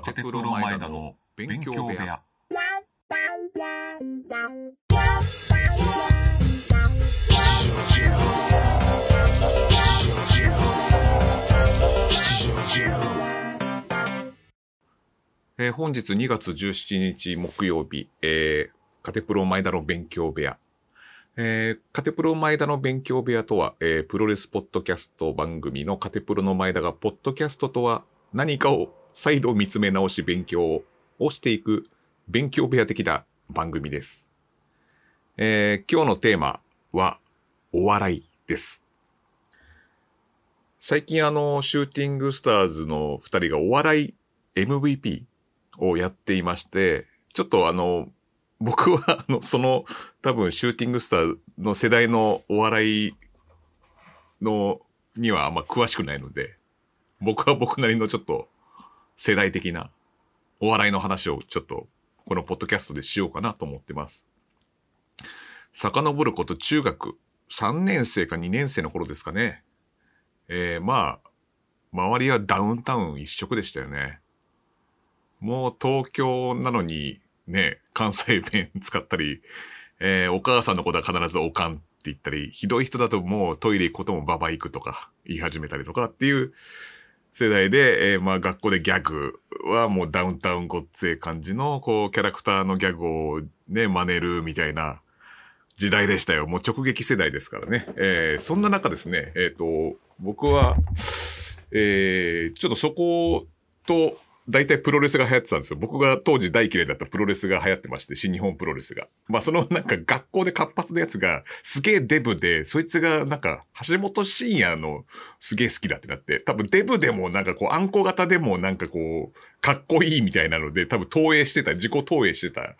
カテプロ前田の勉強部屋。えー本日2月17日木曜日、えーカテプロ前田の勉強部屋。えーカテプロ前田の勉強部屋とは、えープロレスポッドキャスト番組のカテプロの前田が、ポッドキャストとは何かを再度見つめ直し勉強をしていく勉強部屋的な番組です。えー今日のテーマは、お笑いです。最近あの、シューティングスターズの二人がお笑い MVP をやっていまして、ちょっとあの、僕はあの、その多分シューティングスターの世代のお笑いの、にはあんま詳しくないので、僕は僕なりのちょっと世代的なお笑いの話をちょっとこのポッドキャストでしようかなと思ってます。遡ること中学3年生か2年生の頃ですかね。えー、まあ、周りはダウンタウン一色でしたよね。もう東京なのにね、関西弁使ったり、えーお母さんのことは必ずおかんって言ったり、ひどい人だともうトイレ行くこともババ行くとか言い始めたりとかっていう世代で、えーまあ学校でギャグはもうダウンタウンごっつえ感じの、こうキャラクターのギャグをね、真似るみたいな時代でしたよ。もう直撃世代ですからね。えーそんな中ですね、えっ、と、僕は、えーちょっとそこと、大体プロレスが流行ってたんですよ。僕が当時大嫌いだったプロレスが流行ってまして、新日本プロレスが。まあそのなんか学校で活発なやつがすげえデブで、そいつがなんか橋本真也のすげえ好きだってなって、多分デブでもなんかこう、あんこ型でもなんかこう、かっこいいみたいなので、多分投影してた、自己投影してた、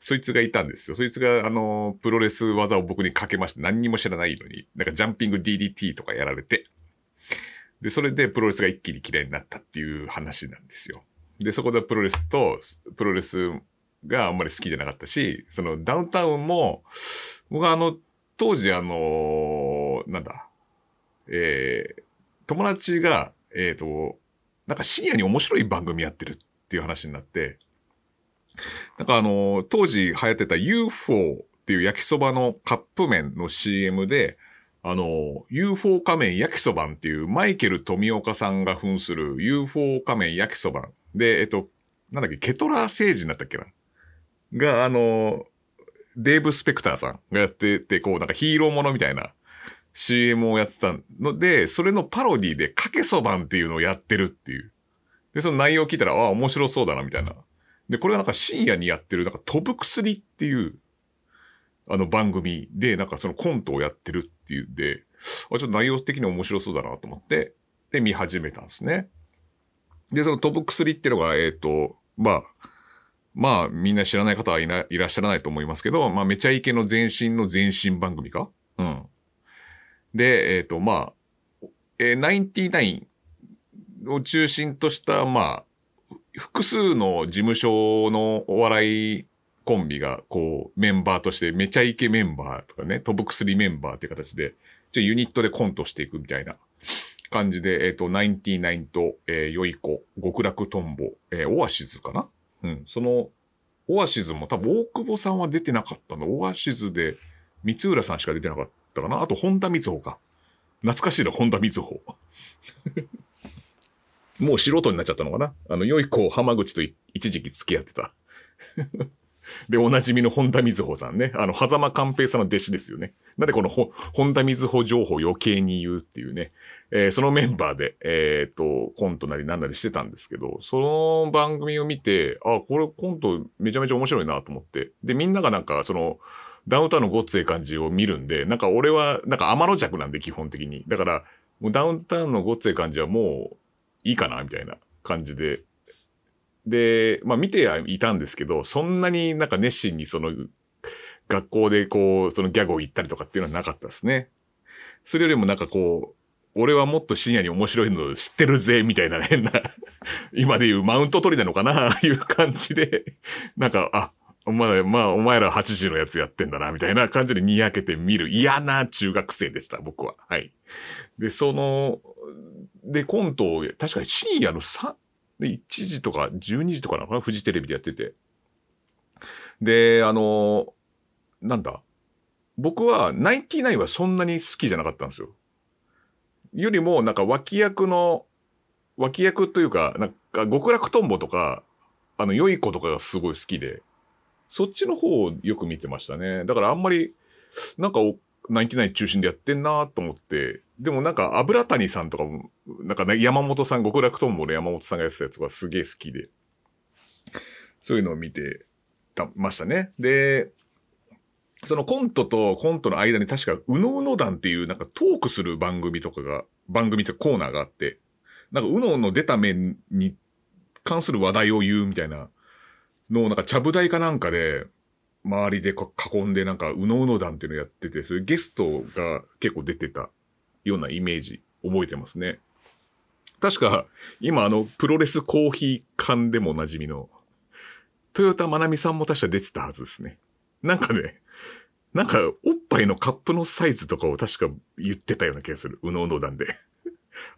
そいつがいたんですよ。そいつがあの、プロレス技を僕にかけまして、何にも知らないのに、なんかジャンピング DDT とかやられて、で、それでプロレスが一気に嫌いになったっていう話なんですよ。で、そこでプロレスと、プロレスがあんまり好きじゃなかったし、そのダウンタウンも、僕はあの、当時あの、なんだ、えー、友達が、えっ、と、なんか深夜に面白い番組やってるっていう話になって、なんかあの、当時流行ってた UFO っていう焼きそばのカップ麺の CM で、あの、UFO 仮面焼きそばんっていうマイケル富岡さんが扮する UFO 仮面焼きそばん。で、えっと、なんだっけ、ケトラー星人だったっけな？が、あの、デーブ・スペクターさんがやってて、こう、なんかヒーローものみたいな CM をやってたので、それのパロディでかけそばんっていうのをやってるっていう。で、その内容を聞いたら、ああ、面白そうだな、みたいな。で、これはなんか深夜にやってる、なんか飛ぶ薬っていう、あの番組で、なんかそのコントをやってるっていうんで、あ、ちょっと内容的に面白そうだなと思って、で、見始めたんですね。で、その飛ぶ薬っていうのが、えっ、と、まあ、まあ、みんな知らない方はいないらっしゃらないと思いますけど、まあ、めちゃイケの前身の前身番組か？うん。で、えっ、と、まあ、えー、ナインティナインを中心とした、まあ、複数の事務所のお笑いコンビが、こう、メンバーとして、めちゃイケメンバーとかね、飛ぶ薬メンバーっていう形で、じゃユニットでコントしていくみたいな感じで、えっ、と、ナインティナインと、えー、ヨイコ、極楽トンボ、えーオアシズかな？うん。その、オアシズも多分大久保さんは出てなかったの。オアシズで、三浦さんしか出てなかったかな？あと、本田光穂か。懐かしいな、本田光穂。もう素人になっちゃったのかな？あの、良い子、浜口と一時期付き合ってた。で、おなじみの本田瑞穂さんね。あの、狭間寛平さんの弟子ですよね。なんでこの本田瑞穂情報余計に言うっていうね。えーそのメンバーで、えっ、と、コントなりなんなりしてたんですけど、その番組を見て、あ、これコントめちゃめちゃ面白いなと思って。で、みんながなんか、その、ダウンタウンのごっつええ感じを見るんで、なんか俺は、なんか天の弱なんで基本的に。だから、もうダウンタウンのごっつええ感じはもういいかなみたいな感じで。で、まあ見てはいたんですけど、そんなになんか熱心にその、学校でこう、そのギャグを言ったりとかっていうのはなかったですね。それよりもなんかこう、俺はもっと深夜に面白いの知ってるぜ、みたいな変な、今で言うマウント取りなのかな、いう感じで、なんか、あ、お前、まあ、お前ら8時のやつやってんだな、みたいな感じでにやけて見る嫌な中学生でした、僕は。はい。で、その、で、コントを、確かに深夜の3、で、1時とか12時とかなのかな？フジテレビでやってて。で、あの、なんだ？僕は、ナインティナインはそんなに好きじゃなかったんですよ。よりも、なんか脇役の、脇役というか、なんか極楽とんぼとか、あの、良い子とかがすごい好きで、そっちの方をよく見てましたね。だからあんまり、なんか、ナインティナイン中心でやってんなと思って、でもなんか、油谷さんとかも、なんかね、山本さん、極楽とんぼの山本さんがやってたやつがすげえ好きで、そういうのを見てた、ましたね。で、そのコントとコントの間に確か、うのうの団っていうなんかトークする番組とかが、番組ってコーナーがあって、なんかうのうの出た面に関する話題を言うみたいなのをなんかちゃぶ台かなんかで、周りで囲んでなんかうのうの団っていうのやってて、そういうゲストが結構出てたようなイメージ覚えてますね。確か、今あの、プロレスコーヒー缶でもおなじみの、豊田まなみさんも確か出てたはずですね。なんかね、なんか、おっぱいのカップのサイズとかを確か言ってたような気がする。うのうの団で。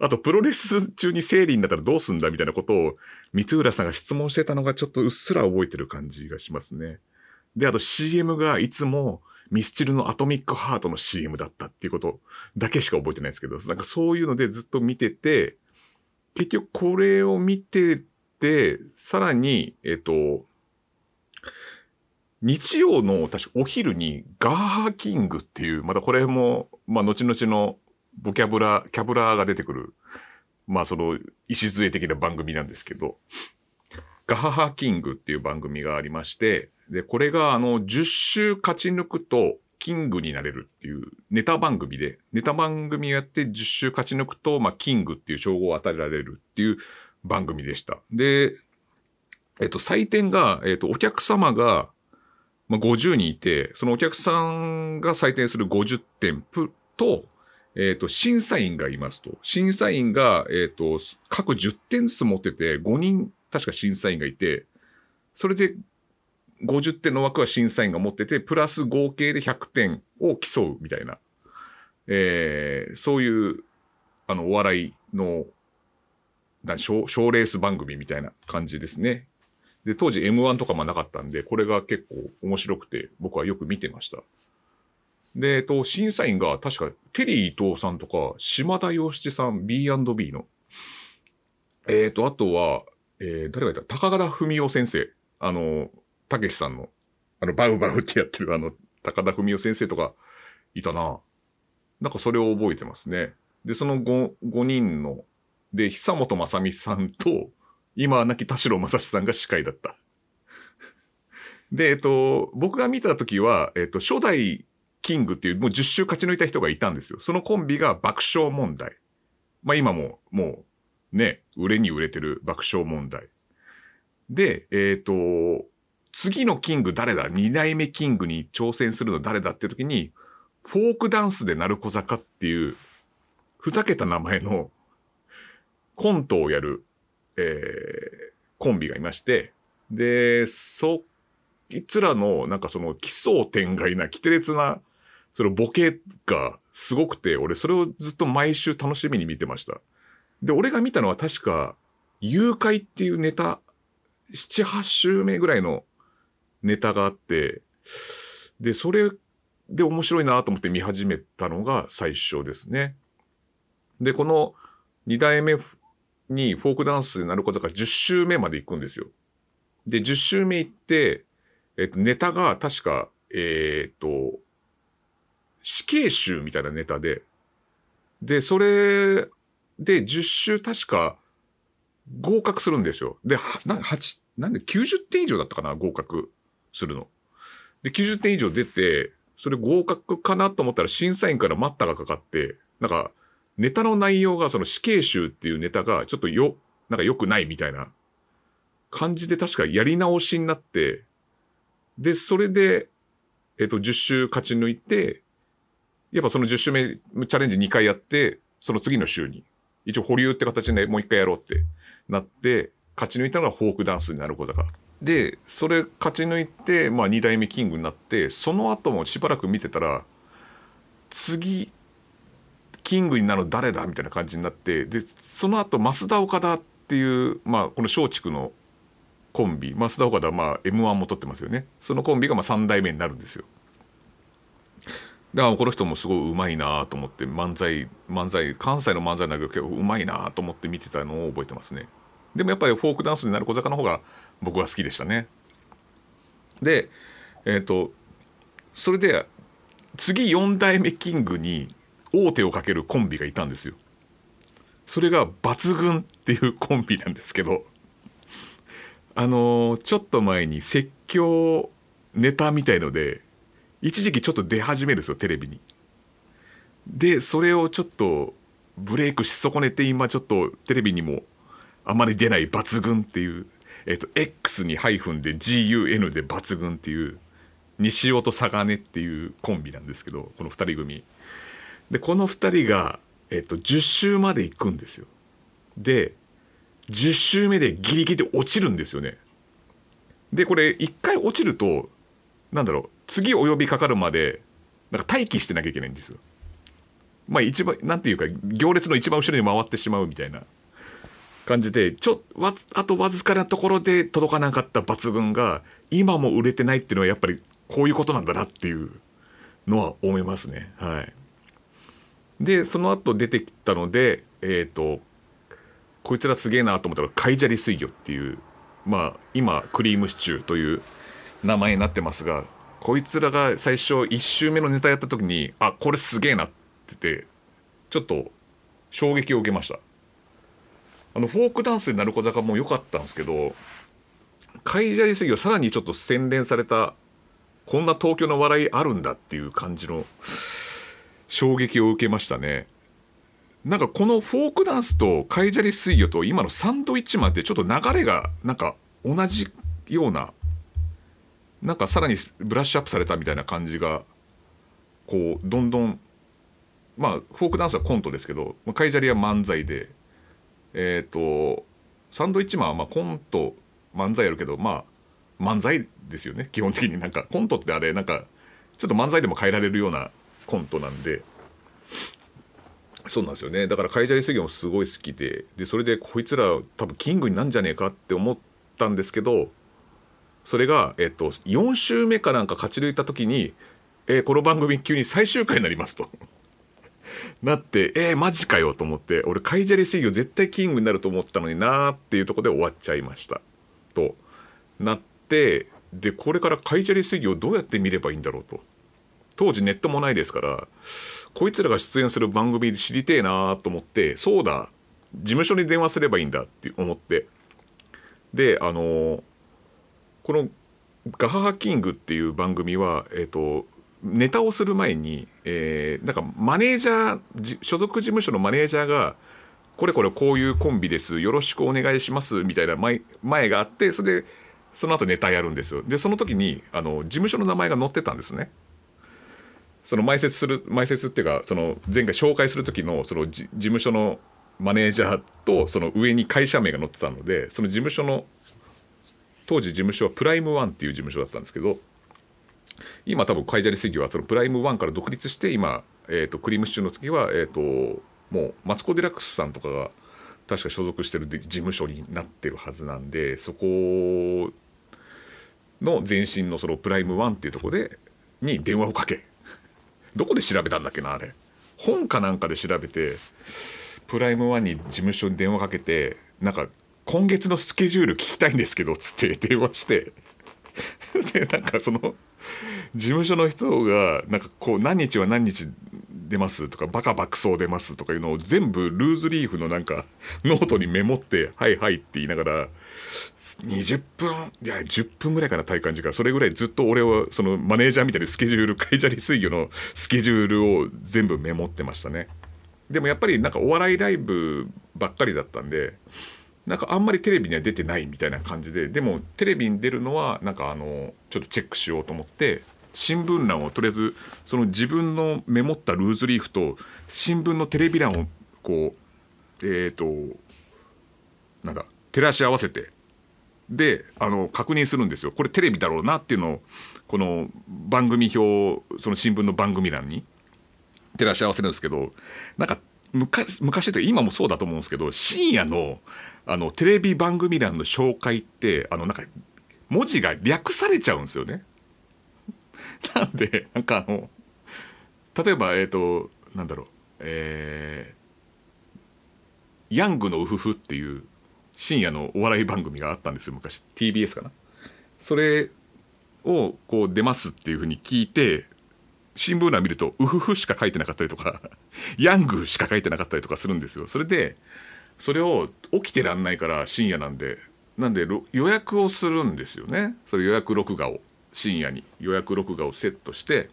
あと、プロレス中に生理になったらどうすんだみたいなことを、三浦さんが質問してたのがちょっとうっすら覚えてる感じがしますね。で、あと CM がいつもミスチルのアトミックハートの CM だったっていうことだけしか覚えてないですけど、なんかそういうのでずっと見てて、結局これを見てて、さらに、えっと、日曜の確かお昼にガーハキングっていう、またこれも、まあ後々のボキャブラ、キャブラーが出てくる、まあその、礎的な番組なんですけど、ガハハキングっていう番組がありまして、で、これがあの、10週勝ち抜くと、キングになれるっていうネタ番組で、ネタ番組やって10週勝ち抜くと、まあ、キングっていう称号を与えられるっていう番組でした。で、えっと、採点が、えっと、お客様が、まあ、50人いて、そのお客さんが採点する50点と、えっ、と、審査員がいますと。審査員が、えっ、と、各10点ずつ持ってて、5人、確か審査員がいて、それで50点の枠は審査員が持ってて、プラス合計で100点を競うみたいな、えー、そういう、あの、お笑いの、賞、賞レース番組みたいな感じですね。で、当時 M1 とかもなかったんで、これが結構面白くて、僕はよく見てました。で、えっと、審査員が確かテリー伊藤さんとか、島田洋七さん B&B の。えっ、ー、と、あとは、えー、誰がいた？高田文夫先生。あの、たけしさんの、あの、バウバウってやってるあの、高田文夫先生とかいたな。なんかそれを覚えてますね。で、その 5, 5人の、で、久本正美さんと、今は亡き田代正史さんが司会だった。で、えっと、僕が見た時は、えっと、初代キングっていうもう10周勝ち抜いた人がいたんですよ。そのコンビが爆笑問題。まあ今ももうね、売れに売れてる爆笑問題。で、えっ、ー、と、次のキング誰だ？二代目キングに挑戦するの誰だっていう時に、フォークダンスで鳴子坂っていう、ふざけた名前のコントをやる、えー、コンビがいまして、で、そいつらの、なんかその奇想天外な、奇て烈なそのボケがすごくて、俺それをずっと毎週楽しみに見てました。で、俺が見たのは確か、誘拐っていうネタ、7、8週目ぐらいのネタがあって、で、それで面白いなと思って見始めたのが最初ですね。で、この2代目にフォークダンスでなることが10週目まで行くんですよ。で、10週目行って、えっと、ネタが確か、えー、っと、死刑囚みたいなネタで、で、それで10週確か合格するんですよ。で、な、8、なんで90点以上だったかな合格するの。で、90点以上出て、それ合格かなと思ったら審査員から待ったがかかって、なんか、ネタの内容がその死刑囚っていうネタがちょっとよ、なんか良くないみたいな感じで確かやり直しになって、で、それで、えっ、と、10週勝ち抜いて、やっぱその10周目チャレンジ2回やって、その次の週に、一応保留って形でもう1回やろうってなって、勝ち抜いたのがフォークダンスになることが。で、それ勝ち抜いて、まあ2代目キングになって、その後もしばらく見てたら、次、キングになる誰だみたいな感じになって、で、その後、増田岡田っていう、まあ、この松竹のコンビ増田岡田はまあ m 1も取ってますよね。そのコンビがまあ3代目になるんですよ。だからこの人もすごいうまいなと思って漫才漫才関西の漫才なんだけど結構うまいなと思って見てたのを覚えてますね。でもやっぱりフォークダンスになる小坂の方が僕は好きでしたねでえっ、とそれで次4代目キングに王手をかけるコンビがいたんですよそれが抜群っていうコンビなんですけどあのーちょっと前に説教ネタみたいので一時期ちょっと出始めるんですよテレビに。でそれをちょっとブレイクし損ねて今ちょっとテレビにもあまり出ない抜群っていう、えっと X にハイフンで GUN で抜群っていう西尾と佐賀根っていうコンビなんですけどこの2人組。でこの2人が、えっと10週まで行くんですよ。で10週目でギリギリで落ちるんですよね。でこれ1回落ちるとなんだろう次お呼びかかるまでなんか待機してなきゃいけないんですよ。まあ一番なんていうか行列の一番後ろに回ってしまうみたいな感じでちょわずあとわずかなところで届かなかった抜群が今も売れてないっていうのはやっぱりこういうことなんだなっていうのは思いますね。はい。でその後出てきたのでえっ、とこいつらすげえなと思ったらカイジャリ水魚っていうまあ今クリームシチューという名前になってますがこいつらが最初1周目のネタやった時にあこれすげえなって言ってちょっと衝撃を受けましたあのフォークダンスで鳴子坂も良かったんですけどカイジャリ水魚さらにちょっと洗練されたこんな東京の笑いあるんだっていう感じの衝撃を受けましたね。なんかこのフォークダンスとカイジャリ水魚と今のサンドイッチマンってちょっと流れがなんか同じようななんかさらにブラッシュアップされたみたいな感じがこうどんどんまあフォークダンスはコントですけどまあカイジャリは漫才でえっ、とサンドイッチマンはまあコント漫才やるけどまあ漫才ですよね基本的に。なんかコントってあれなんかちょっと漫才でも変えられるようなコントなんで。そうなんですよね。だからカイジャリ水魚もすごい好きで。でそれでこいつら多分キングになんじゃねえかって思ったんですけどそれが、えっと、4週目かなんか勝ち抜いた時に、えーこの番組急に最終回になりますと。なって、えーマジかよと思って、俺、カイジャリ水魚絶対キングになると思ったのになーっていうとこで終わっちゃいました。となって、で、これからカイジャリ水魚をどうやって見ればいいんだろうと。当時ネットもないですから、こいつらが出演する番組知りてえなーと思って、そうだ、事務所に電話すればいいんだって思って。で、あのーこの「ガハハキング」っていう番組は、えっとネタをする前に、えーなんかマネージャー所属事務所のマネージャーが「これこれこういうコンビです。よろしくお願いします」みたいな前前があってそれでその後ネタやるんですよ。でその時にあの事務所の名前が載ってたんですね。その前説する前説っていうかその前回紹介する時のその事務所のマネージャーとその上に会社名が載ってたのでその事務所の当時事務所はプライムワンっていう事務所だったんですけど今多分カイジャリ水魚はそのプライムワンから独立して今、えー、とクリームシチューの時は、えー、ともうマツコ・デラックスさんとかが確か所属してる事務所になってるはずなんでそこの前身のそのプライムワンっていうとこでに電話をかけ。どこで調べたんだっけなあれ。本かなんかで調べてプライムワンに事務所に電話かけてなんか今月のスケジュール聞きたいんですけどつって電話して。でなんかその事務所の人がなんかこう何日は何日出ますとかバカ爆走出ますとかいうのを全部ルーズリーフのなんかノートにメモって「はいはい」って言いながら20分いや10分ぐらいかな体感時間。それぐらいずっと俺はそのマネージャーみたいにスケジュールカイジャリ水魚のスケジュールを全部メモってましたね。でもやっぱりなんかお笑いライブばっかりだったんでなんかあんまりテレビには出てないみたいな感じででもテレビに出るのはなんかあのちょっとチェックしようと思って新聞欄をとりあえずその自分のメモったルーズリーフと新聞のテレビ欄をこうえっ、となんだ照らし合わせてであの確認するんですよ。これテレビだろうなっていうのをこの番組表その新聞の番組欄に照らし合わせるんですけどなんか昔、昔というか今もそうだと思うんですけど、深夜の、あの、テレビ番組欄の紹介って、あの、なんか、文字が略されちゃうんですよね。なんで、なんかあの、例えば、えっ、ー、と、なんだろう、えー、ヤングのウフフっていう深夜のお笑い番組があったんですよ、昔。TBS かな。それを、こう、出ますっていうふうに聞いて、新聞欄見ると、ウフフしか書いてなかったりとか、ヤングしか書いてなかったりとかするんですよ。それで、それを起きてらんないから深夜なんで、なんで予約をするんですよね。それ予約録画を、深夜に予約録画をセットして、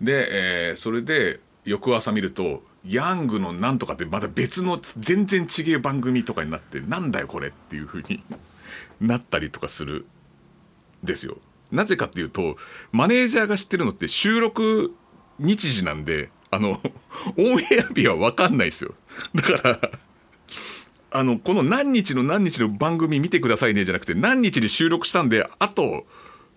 で、えー、それで翌朝見ると、ヤングのなんとかってまた別の全然違え番組とかになって、なんだよこれっていう風に なったりとかするですよ。なぜかっていうと、マネージャーが知ってるのって収録日時なんで、あの、オンエア日はわかんないですよ。だからあの、この何日の何日の番組見てくださいねじゃなくて、何日に収録したんで、あと、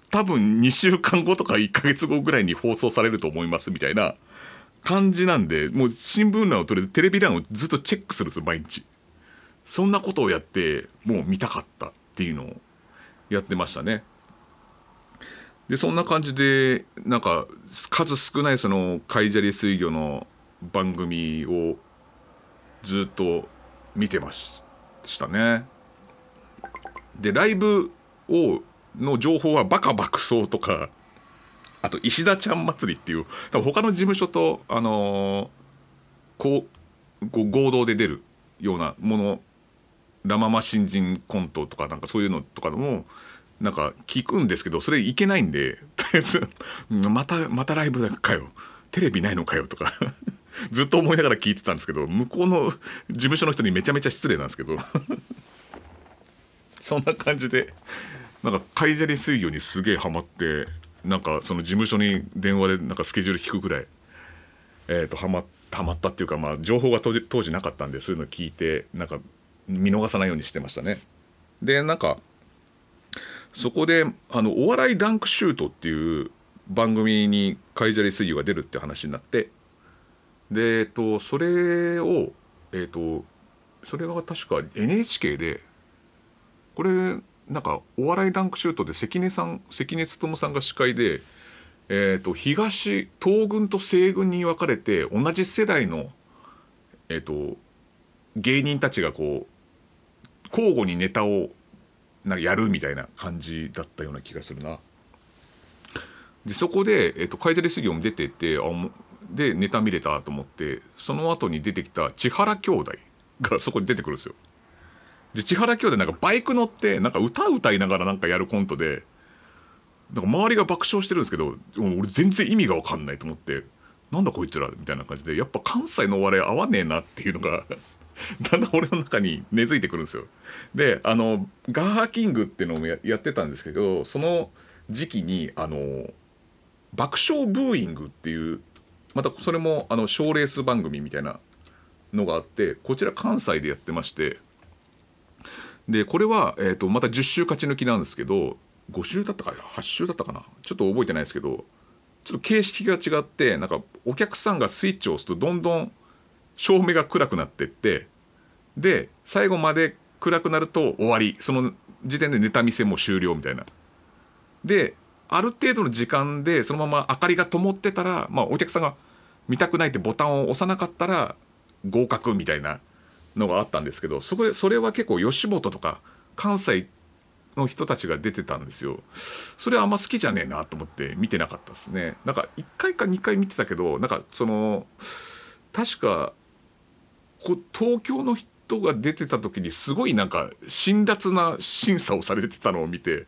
多分2週間後とか1ヶ月後ぐらいに放送されると思いますみたいな感じなんで、もう新聞欄を取れてテレビ欄をずっとチェックするんですよ、毎日。そんなことをやって、もう見たかったっていうのをやってましたね。で、そんな感じで、なんか、数少ないその、海砂利水魚の番組をずっと見てましたね。で、ライブを、の情報はバカ爆走とか、あと石田ちゃん祭りっていう、多分他の事務所と、あのー、こう、こう合同で出るようなもの、ラママ新人コントとかなんかそういうのとかでも、なんか聞くんですけど、それいけないんで、とりあえず、また、またライブかよ。テレビないのかよとか ずっと思いながら聞いてたんですけど、向こうの事務所の人にめちゃめちゃ失礼なんですけど そんな感じで、なんか、カイジャリ水魚にすげえハマって、なんか、その事務所に電話でなんかスケジュール聞くぐらい、えっ、と、ハマ、ハマったっていうか、まあ、情報が当時なかったんで、そういうの聞いて、なんか、見逃さないようにしてましたね。で、なんか、そこであのお笑いダンクシュートっていう番組にカイジャリ水魚が出るって話になってでえっとそれをえっとそれが確か NHK でこれなんかお笑いダンクシュートで関根さん関根勤さんが司会でえっと東東軍と西軍に分かれて同じ世代のえっと芸人たちがこう交互にネタをなんかやるみたいな感じだったような気がするな。でそこで、えっと、カイザリスギも出ててあでネタ見れたと思ってその後に出てきた千原兄弟がそこに出てくるんですよ。で千原兄弟なんかバイク乗ってなんか歌歌いながらなんかやるコントでなんか周りが爆笑してるんですけど俺全然意味が分かんないと思ってなんだこいつらみたいな感じでやっぱ関西のお笑い合わねえなっていうのがだんだん俺の中に根付いてくるんですよ。で、あの、ガーハキングっていうのもやってたんですけど、その時期に、あの、爆笑ブーイングっていう、またそれも、あの、賞レース番組みたいなのがあって、こちら関西でやってまして、で、これは、えっ、ー、と、また10週勝ち抜きなんですけど、5週だったか、8週だったかな？ちょっと覚えてないですけど、ちょっと形式が違って、なんか、お客さんがスイッチを押すと、どんどん、照明が暗くなってってで最後まで暗くなると終わり。その時点でネタ見せも終了みたいな。である程度の時間でそのまま明かりが灯ってたら、まあ、お客さんが見たくないってボタンを押さなかったら合格みたいなのがあったんですけどそこでそれは結構吉本とか関西の人たちが出てたんですよ。それはあんま好きじゃねえなと思って見てなかったですね。なんか1回か2回見てたけどなんかその確かこ東京の人が出てた時にすごいなんか辛辣な審査をされてたのを見て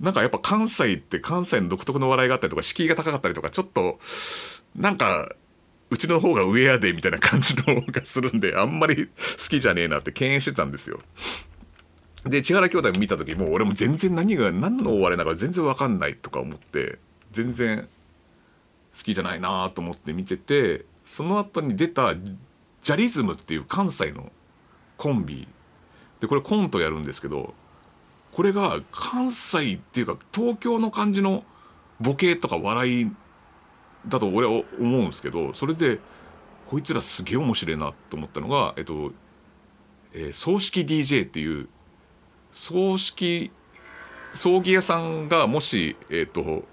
なんかやっぱ関西って関西の独特の笑いがあったりとか敷居が高かったりとかちょっとなんかうちの方が上やでみたいな感じのがするんであんまり好きじゃねえなって敬遠してたんですよ。で千原兄弟見た時もう俺も全然何が何のお笑いなのか全然わかんないとか思って全然好きじゃないなと思って見ててその後に出たジャリズムっていう関西のコンビでこれコントやるんですけどこれが関西っていうか東京の感じのボケとか笑いだと俺は思うんですけどそれでこいつらすげえ面白いなと思ったのが、えっと、えー、葬式 DJ っていう、葬式、葬儀屋さんがもし、えっと、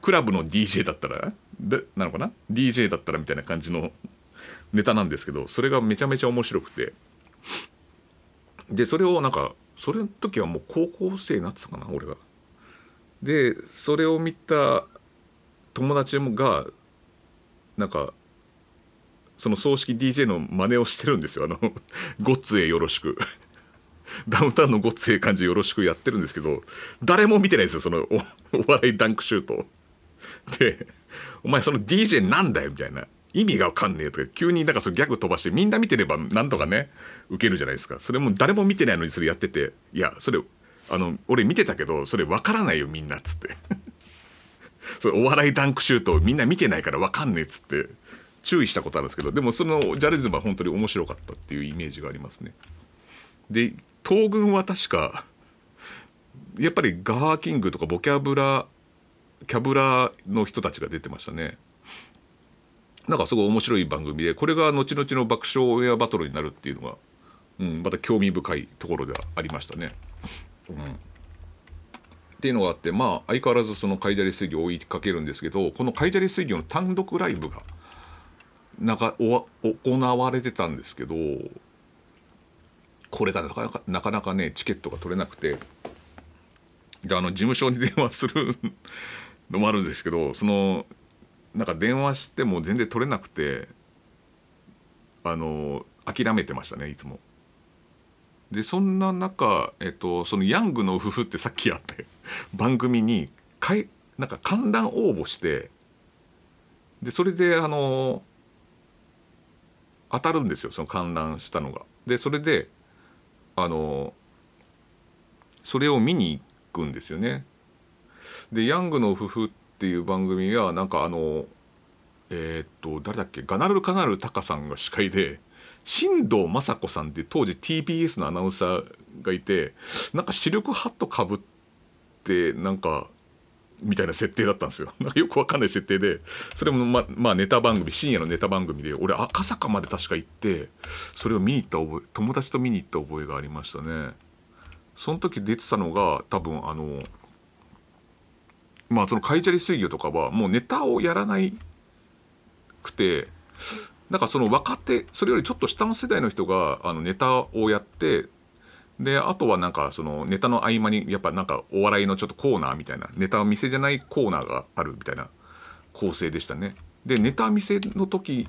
クラブの DJ だったら、で、なのかな ?DJ だったらみたいな感じのネタなんですけど、それがめちゃめちゃ面白くて。で、それをなんか、それの時はもう高校生になってたかな、俺が。で、それを見た友達が、なんか、その葬式 DJ の真似をしてるんですよ。あの、ごっつえよろしく。ダウンタウンのごっつえ感じよろしくやってるんですけど、誰も見てないですよ、そのおお笑いダンクシュート。で、お前その DJ なんだよみたいな。意味がわかんねえとか、急になんかそのギャグ飛ばしてみんな見てればなんとかね、受けるじゃないですか。それも誰も見てないのにそれやってて、いや、それ、あの、俺見てたけど、それわからないよみんなっつって。それお笑いダンクシュートみんな見てないからわかんねえっつって。注意したことあるんですけどでもそのジャレズムは本当に面白かったっていうイメージがありますねで東軍は確かやっぱりガーキングとかボキャブラキャブラの人たちが出てましたねなんかすごい面白い番組でこれが後々の爆笑オンエアバトルになるっていうのが、うん、また興味深いところではありましたね。うん、っていうのがあってまあ相変わらずそのカイジャリ水魚を追いかけるんですけどこのカイジャリ水魚の単独ライブがなかお行われてたんですけどこれがなかなかなかなかねチケットが取れなくてであの事務所に電話するのもあるんですけどそのなんか電話しても全然取れなくてあの諦めてましたねいつも。でそんな中、えっと、そのヤングの夫婦ってさっきあった 番組にかいなんか観覧応募してでそれであの当たるんですよその観覧したのが。でそれであのそれを見に行くんですよね。でヤングの夫婦ってていう番組はなんかあのえー、っと誰だっけ？ガナルカナルタカさんが司会で新藤雅子さんって当時 TBS のアナウンサーがいてなんか視力ハットかぶってなんかみたいな設定だったんですよ。なんかよくわかんない設定で、それもま、まあネタ番組、深夜のネタ番組で、俺赤坂まで確か行って、それを見に行った覚え、友達と見に行った覚えがありましたね。その時出てたのが、多分あの、まあそのカイチャリ水魚とかはもうネタをやらないくて、なんかその若手、それよりちょっと下の世代の人があのネタをやって、で、あとはなんかそのネタの合間にやっぱなんかお笑いのちょっとコーナーみたいな、ネタ見せじゃないコーナーがあるみたいな構成でしたね。で、ネタ見せの時、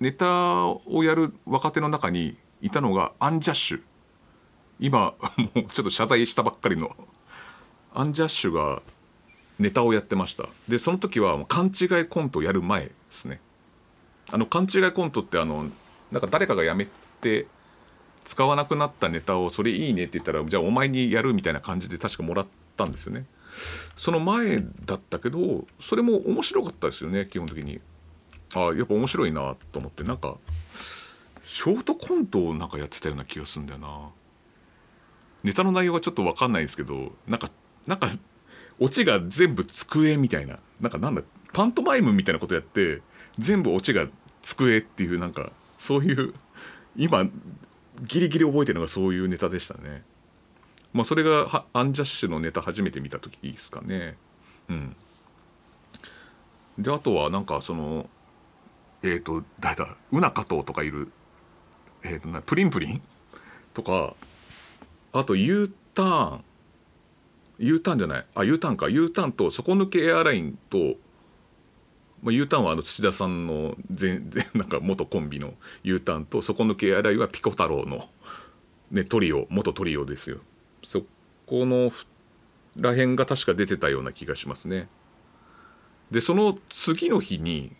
ネタをやる若手の中にいたのがアンジャッシュ。今、もうちょっと謝罪したばっかりのアンジャッシュがネタをやってました。で、その時はもう勘違いコントをやる前ですね。あの、勘違いコントってあの、なんか誰かが辞めて、使わなくなったネタをそれいいねって言ったらじゃあお前にやるみたいな感じで確かもらったんですよねその前だったけどそれも面白かったですよね基本的にああやっぱ面白いなと思ってなんかショートコントをなんかやってたような気がするんだよなネタの内容はちょっと分かんないですけどなんかなんかオチが全部机みたいななんかなんだパントマイムみたいなことやって全部オチが机っていうなんかそういう今ギリギリ覚えてるのがそういうネタでしたね。まあそれがアンジャッシュのネタ初めて見た時ですかね。うん。であとはなんかそのえっ、ー、と誰だうな加藤とかいるえっ、ー、となプリンプリンとかあと U ターン U ターンじゃない？あ U ターンか。U ターンと底抜けエアラインとまあ、U ターンはあの土田さんの全然 なんか元コンビの U ターンと底抜け洗いはピコ太郎の、ね、トリオ元トリオですよ。そこのらへんが確か出てたような気がしますね。でその次の日に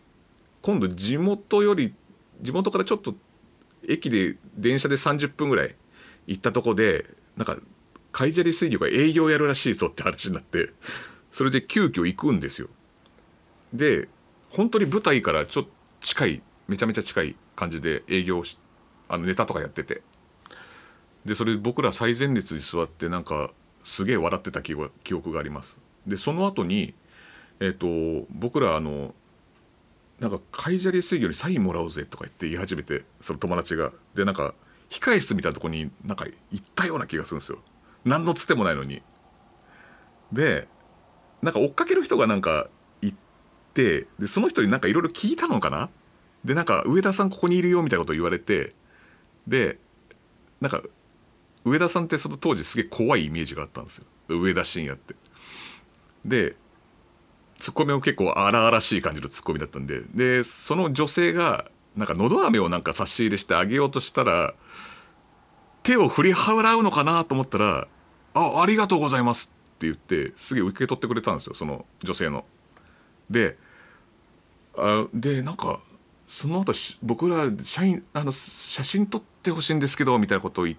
今度地元より地元からちょっと駅で電車で30分ぐらい行ったとこでなんかカイジャリ水魚が営業やるらしいぞって話になってそれで急遽行くんですよ。で本当に舞台からちょっと近いめちゃめちゃ近い感じで営業しあのネタとかやってて。でそれ僕ら最前列に座ってなんかすげえ笑ってた記憶があります。でその後にえっ、ー、と僕らあのなんか海砂利水魚にサインもらおうぜとか言って言い始めてその友達が。でなんか控え室みたいなとこになんか行ったような気がするんですよ。何のつてもないのに。でなんか追っかける人がなんか行ってでその人になんかいろいろ聞いたのかな？でなんか上田さんここにいるよみたいなこと言われてでなんか上田さんってその当時すげえ怖いイメージがあったんですよ。上田晋也って。でツッコミも結構荒々しい感じのツッコミだったんで。でその女性がなんかのど飴をなんか差し入れしてあげようとしたら手を振り払うのかなと思ったら「あありがとうございます」って言ってすげえ受け取ってくれたんですよその女性の。であでなんかその後僕ら社員あの写真撮ってほしいんですけどみたいなことを言っ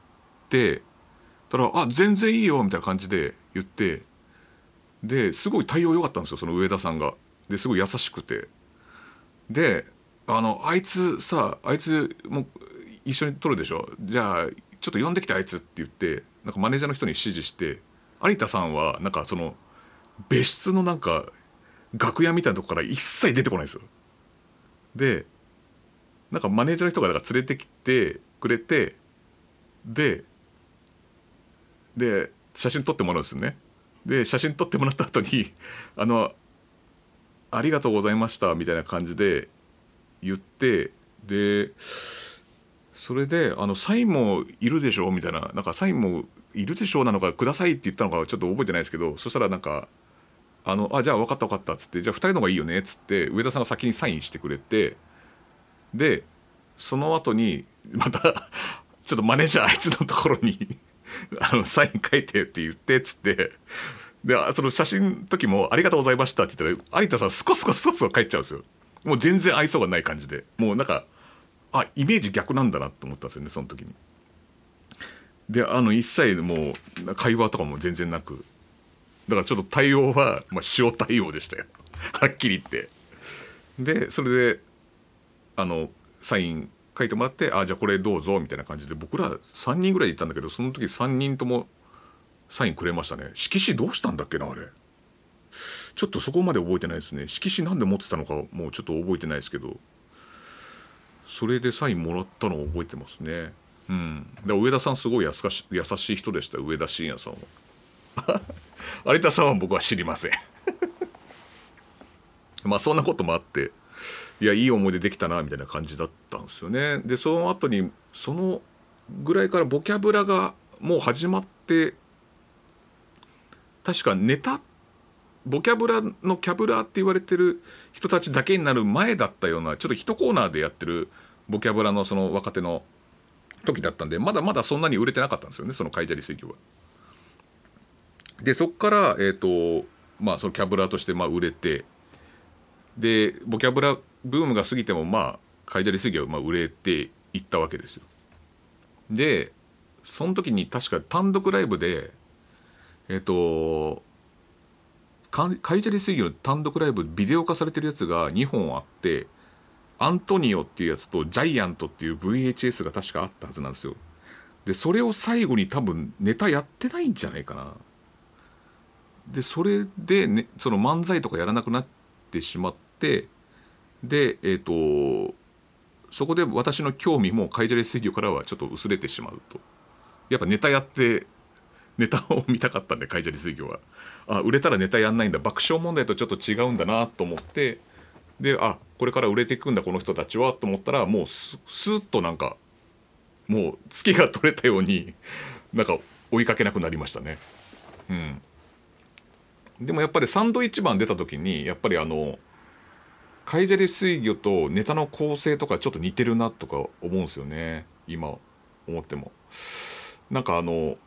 てたら「あ全然いいよ」みたいな感じで言ってですごい対応良かったんですよその上田さんが。ですごい優しくてであのあいつさあいつも一緒に撮るでしょ？じゃあちょっと呼んできてあいつって言ってなんかマネージャーの人に指示して有田さんはなんかその別室のなんか楽屋みたいなとこから一切出てこないんですよ。でなんかマネージャーの人がなんか連れてきてくれてでで写真撮ってもらうんですよね。で写真撮ってもらった後に「あのありがとうございました」みたいな感じで言ってでそれであの「サインもいるでしょう」みたいななんかサインもいるでしょうなのかくださいって言ったのかちょっと覚えてないですけどそしたらなんか「あのあじゃあ分かった分かった」っつって「じゃあ2人の方がいいよね」っつって上田さんが先にサインしてくれてでその後にまたちょっとマネージャーあいつのところに あのサイン書いてって言ってっつってでその写真の時も「ありがとうございました」って言ったら有田さんスコスコスコスコ帰っちゃうんですよ。もう全然愛想がない感じで。もうなんかあイメージ逆なんだなと思ったんですよねその時に。であの一切もう会話とかも全然なく。だからちょっと対応は、まあ、塩対応でしたよ。はっきり言って。でそれであのサイン書いてもらって「あじゃあこれどうぞ」みたいな感じで僕ら3人ぐらいで行ったんだけどその時3人ともサインくれましたね。色紙どうしたんだっけなあれ。ちょっとそこまで覚えてないですね。色紙なんで持ってたのかもうちょっと覚えてないですけど。それでサインもらったのを覚えてますね。うん。で上田さんすごい優し優しい人でした上田晋也さんは。有田さんは僕は知りません。まあそんなこともあっていやいい思い出できたなみたいな感じだったんですよね。でその後にそのぐらいからボキャブラがもう始まって確かネタボキャブラのキャブラーって言われてる人たちだけになる前だったようなちょっと一コーナーでやってるボキャブラのその若手の時だったんでまだまだそんなに売れてなかったんですよねその海砂利水魚は。でそっからえっ、ー、とまあそのキャブラーとしてまあ売れてでボキャブラブームが過ぎてもまあ海砂利水魚はまあ売れていったわけですよ。でその時に確か単独ライブでえっ、ー、と海砂利水魚の単独ライブビデオ化されてるやつが2本あってアントニオっていうやつとジャイアントっていう VHS が確かあったはずなんですよ。でそれを最後に多分ネタやってないんじゃないかな。でそれで、ね、その漫才とかやらなくなってしまってでえっ、ー、とそこで私の興味も海砂利水魚からはちょっと薄れてしまうと。やっぱネタやってネタを見たかったんで海砂利水魚は。あ売れたらネタやんないんだ。爆笑問題とちょっと違うんだなと思って。であこれから売れていくんだこの人たちはと思ったらもうスーッとなんかもう月が取れたように なんか追いかけなくなりましたね。うん、でもやっぱりサンドイッチマン出た時にやっぱりあの海砂利水魚とネタの構成とかちょっと似てるなとか思うんですよね。今思っても。なんかあの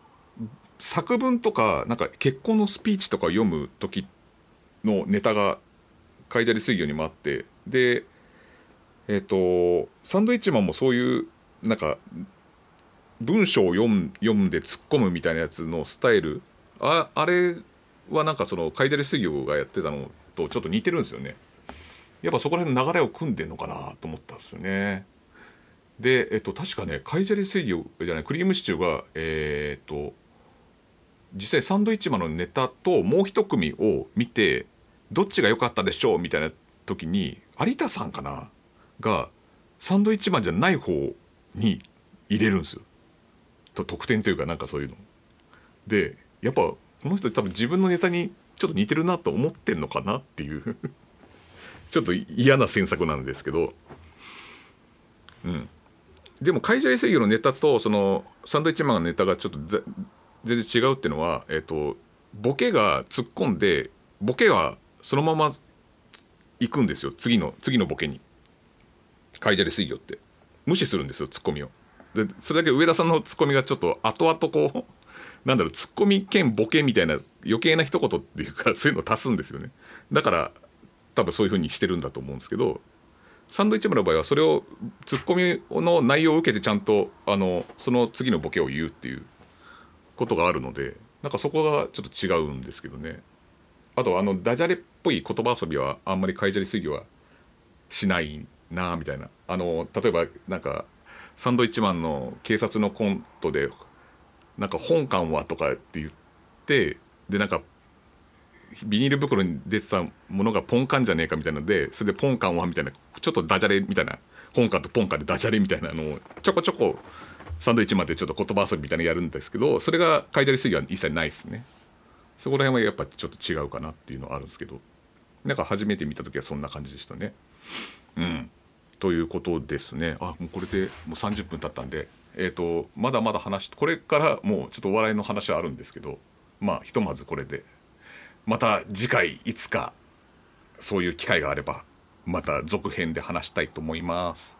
作文とかなんか結婚のスピーチとか読む時のネタが海砂利水魚にもあってでえっ、ー、とサンドイッチマンもそういうなんか文章を読ん読んで突っ込むみたいなやつのスタイル。ああれはなんかその海砂利水魚がやってたのとちょっと似てるんですよね。やっぱそこら辺の流れを組んでんのかなと思ったんですよね。でえっと確かね海砂利水魚じゃないクリームシチューがえー、っと実際サンドイッチマンのネタともう一組を見てどっちが良かったでしょうみたいな時に有田さんかな？がサンドイッチマンじゃない方に入れるんですよ。と得点というかなんかそういうの。でやっぱこの人多分自分のネタにちょっと似てるなと思ってんのかなっていう。ちょっと嫌な詮索なんですけど。うん。でも会社水魚のネタとそのサンドイッチマンのネタがちょっと全然違うっていうのはえっ、とボケが突っ込んでボケはそのまま行くんですよ。次の次のボケに。会社水魚って。無視するんですよツッコミを。でそれだけ上田さんのツッコミがちょっと後々こうなんだろうツッコミ兼ボケみたいな余計な一言っていうかそういうのを足すんですよね。だから多分そういう風にしてるんだと思うんですけどサンドイッチマンの場合はそれをツッコミの内容を受けてちゃんとあのその次のボケを言うっていうことがあるのでなんかそこがちょっと違うんですけどね。あとあのダジャレっぽい言葉遊びはあんまり会社に水魚はしないなみたいな。あの例えばなんかサンドイッチマンの警察のコントでなんか本館はとかって言ってでなんかビニール袋に出てたものがポンカンじゃねえかみたいなのでそれでポンカンはみたいなちょっとダジャレみたいな本カンとポンカンでダジャレみたいなのをちょこちょこサンドイッチマンでちょっと言葉遊びみたいなのやるんですけどそれがカイジャリ水魚は一切ないですね。そこら辺はやっぱちょっと違うかなっていうのはあるんですけど。なんか初めて見た時はそんな感じでしたね。うん。ということですね。あもうこれでもう30分経ったんでえっ、ー、とまだまだ話これからもうちょっとお笑いの話はあるんですけどまあひとまずこれで。また次回いつかそういう機会があればまた続編で話したいと思います。